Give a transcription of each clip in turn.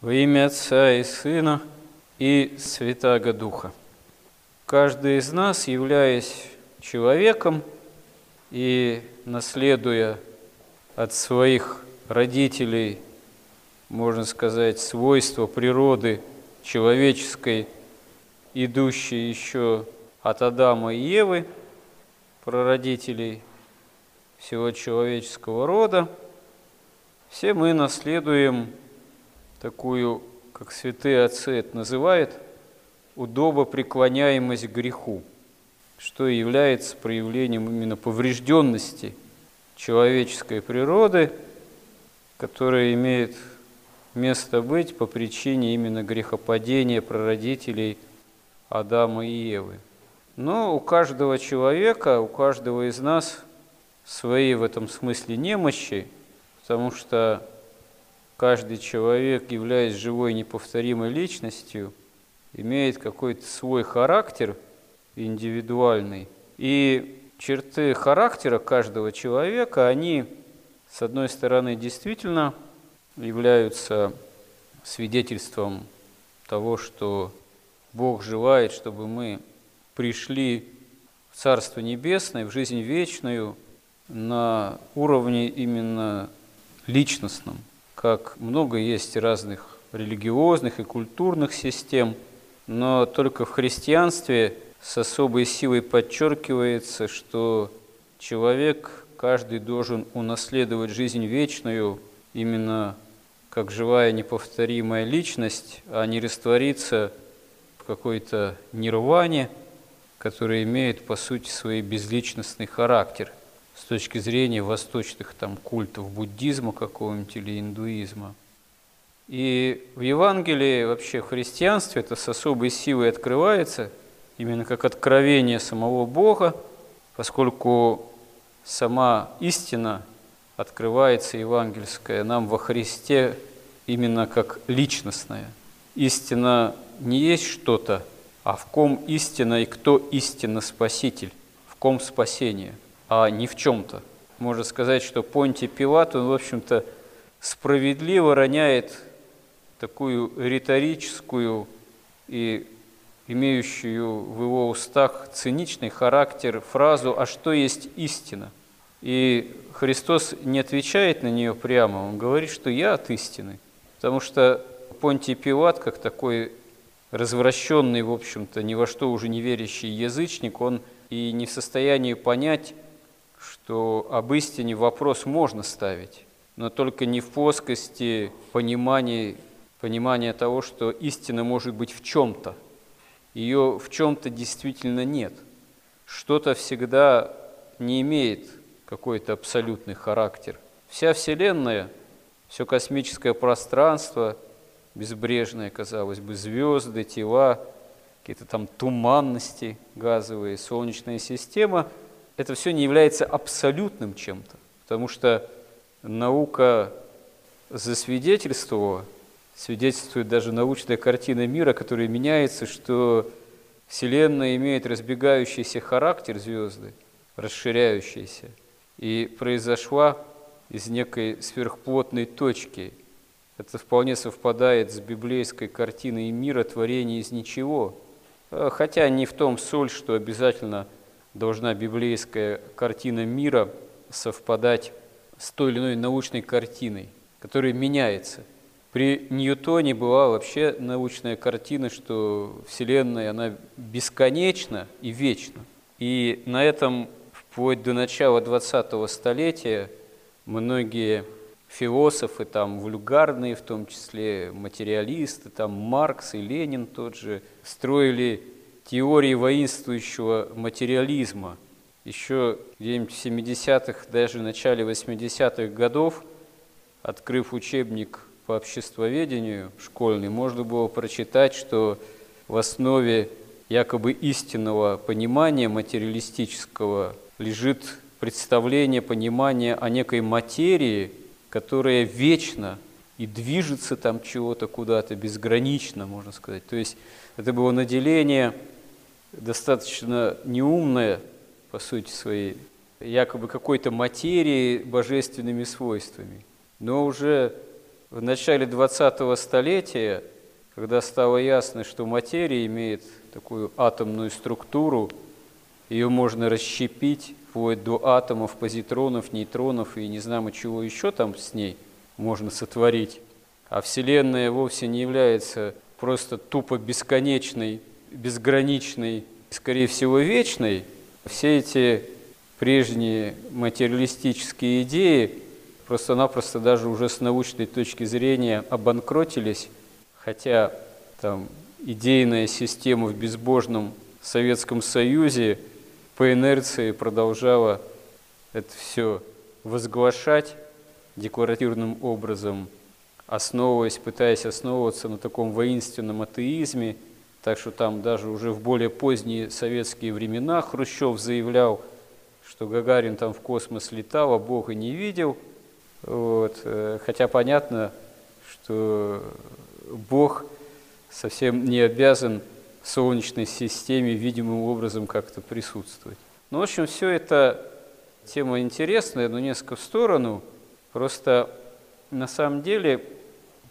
Во имя Отца и Сына и Святаго Духа. Каждый из нас, являясь человеком и наследуя от своих родителей, можно сказать, свойства природы человеческой, идущие еще от Адама и Евы, прародителей всего человеческого рода, все мы наследуем такую, как святые отцы это называют, удобопреклоняемость к греху, что является проявлением именно поврежденности человеческой природы, которая имеет место быть по причине именно грехопадения прародителей Адама и Евы. Но у каждого человека, у каждого из нас свои в этом смысле немощи, потому что каждый человек, являясь живой неповторимой личностью, имеет какой-то свой характер индивидуальный. И черты характера каждого человека, они, с одной стороны, действительно являются свидетельством того, что Бог желает, чтобы мы пришли в Царство Небесное, в жизнь вечную на уровне именно личностном как много есть разных религиозных и культурных систем, но только в христианстве с особой силой подчеркивается, что человек, каждый должен унаследовать жизнь вечную именно как живая неповторимая личность, а не раствориться в какой-то нирване, который имеет по сути свой безличностный характер с точки зрения восточных там, культов буддизма какого-нибудь или индуизма. И в Евангелии, вообще в христианстве это с особой силой открывается, именно как откровение самого Бога, поскольку сама истина открывается евангельская нам во Христе именно как личностная. Истина не есть что-то, а в ком истина и кто истинно Спаситель, в ком спасение – а не в чем-то. Можно сказать, что Понтий Пилат, он, в общем-то, справедливо роняет такую риторическую и имеющую в его устах циничный характер фразу «А что есть истина?». И Христос не отвечает на нее прямо, он говорит, что я от истины. Потому что Понтий Пилат, как такой развращенный, в общем-то, ни во что уже не верящий язычник, он и не в состоянии понять, что об истине вопрос можно ставить, но только не в плоскости понимания, понимания того, что истина может быть в чем-то. Ее в чем-то действительно нет. Что-то всегда не имеет какой-то абсолютный характер. Вся Вселенная, все космическое пространство, безбрежное, казалось бы, звезды, тела, какие-то там туманности газовые, солнечная система – это все не является абсолютным чем-то, потому что наука засвидетельствовала, свидетельствует даже научная картина мира, которая меняется, что Вселенная имеет разбегающийся характер звезды, расширяющийся, и произошла из некой сверхплотной точки. Это вполне совпадает с библейской картиной мира творения из ничего. Хотя не в том соль, что обязательно – должна библейская картина мира совпадать с той или иной научной картиной, которая меняется. При Ньютоне была вообще научная картина, что Вселенная, она бесконечна и вечна. И на этом вплоть до начала 20-го столетия многие философы, там вульгарные, в том числе материалисты, там Маркс и Ленин тот же, строили теории воинствующего материализма. Еще где-нибудь в 70-х, даже в начале 80-х годов, открыв учебник по обществоведению школьный, можно было прочитать, что в основе якобы истинного понимания материалистического лежит представление, понимание о некой материи, которая вечна и движется там чего-то куда-то безгранично, можно сказать. То есть это было наделение достаточно неумная, по сути своей, якобы какой-то материи божественными свойствами. Но уже в начале 20-го столетия, когда стало ясно, что материя имеет такую атомную структуру, ее можно расщепить вплоть до атомов, позитронов, нейтронов и не знамо чего еще там с ней можно сотворить. А Вселенная вовсе не является просто тупо бесконечной, безграничной, скорее всего, вечной. Все эти прежние материалистические идеи просто-напросто даже уже с научной точки зрения обанкротились, хотя там идейная система в безбожном Советском Союзе по инерции продолжала это все возглашать декларативным образом, основываясь, пытаясь основываться на таком воинственном атеизме, так что там даже уже в более поздние советские времена Хрущев заявлял, что Гагарин там в космос летал, а Бога не видел. Вот. Э, хотя понятно, что Бог совсем не обязан в Солнечной системе видимым образом как-то присутствовать. Ну, в общем, все это тема интересная, но несколько в сторону. Просто на самом деле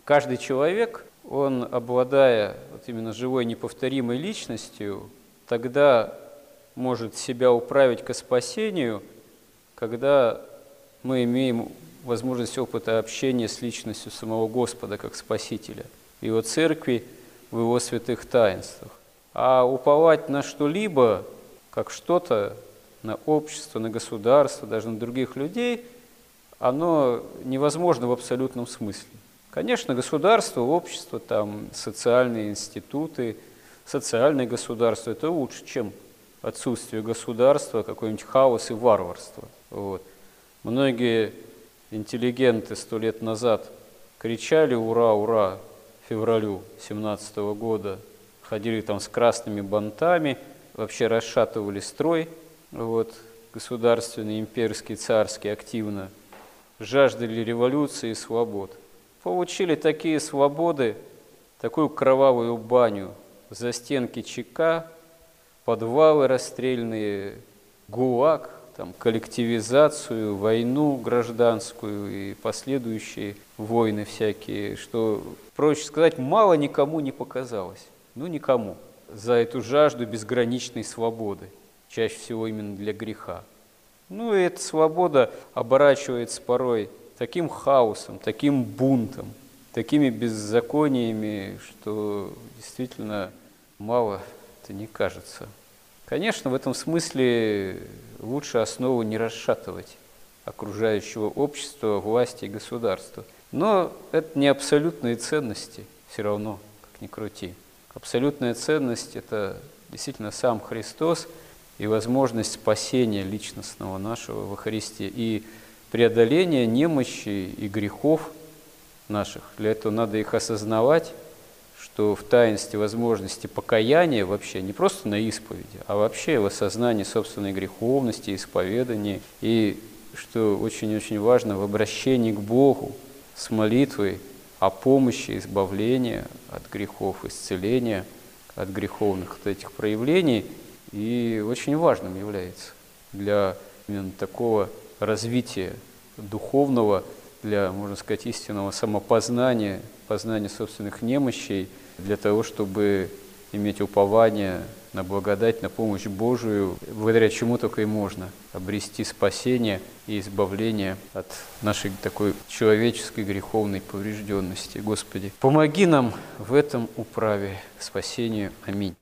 каждый человек, он, обладая вот именно живой неповторимой личностью, тогда может себя управить к спасению, когда мы имеем возможность опыта общения с личностью самого Господа как Спасителя, в Его церкви, в Его святых таинствах. А уповать на что-либо, как что-то, на общество, на государство, даже на других людей, оно невозможно в абсолютном смысле. Конечно, государство, общество, там, социальные институты, социальное государство – это лучше, чем отсутствие государства, какой-нибудь хаос и варварство. Вот. Многие интеллигенты сто лет назад кричали «Ура, ура!» февралю 17 года, ходили там с красными бантами, вообще расшатывали строй, вот, государственный, имперский, царский активно, жаждали революции и свобод. Получили такие свободы, такую кровавую баню, за стенки ЧК, подвалы расстрельные, ГУАГ, там, коллективизацию, войну гражданскую и последующие войны всякие, что, проще сказать, мало никому не показалось. Ну, никому. За эту жажду безграничной свободы, чаще всего именно для греха. Ну, и эта свобода оборачивается порой таким хаосом, таким бунтом, такими беззакониями, что действительно мало это не кажется. Конечно, в этом смысле лучше основу не расшатывать окружающего общества, власти и государства. Но это не абсолютные ценности все равно, как ни крути. Абсолютная ценность – это действительно сам Христос и возможность спасения личностного нашего во Христе и преодоления немощи и грехов наших. Для этого надо их осознавать, что в таинстве возможности покаяния вообще не просто на исповеди, а вообще в осознании собственной греховности, исповедании, и, что очень-очень важно, в обращении к Богу с молитвой о помощи избавления от грехов, исцеления от греховных от этих проявлений, и очень важным является для именно такого развития духовного, для, можно сказать, истинного самопознания, познания собственных немощей – для того, чтобы иметь упование на благодать, на помощь Божию, благодаря чему только и можно обрести спасение и избавление от нашей такой человеческой греховной поврежденности. Господи, помоги нам в этом управе спасению. Аминь.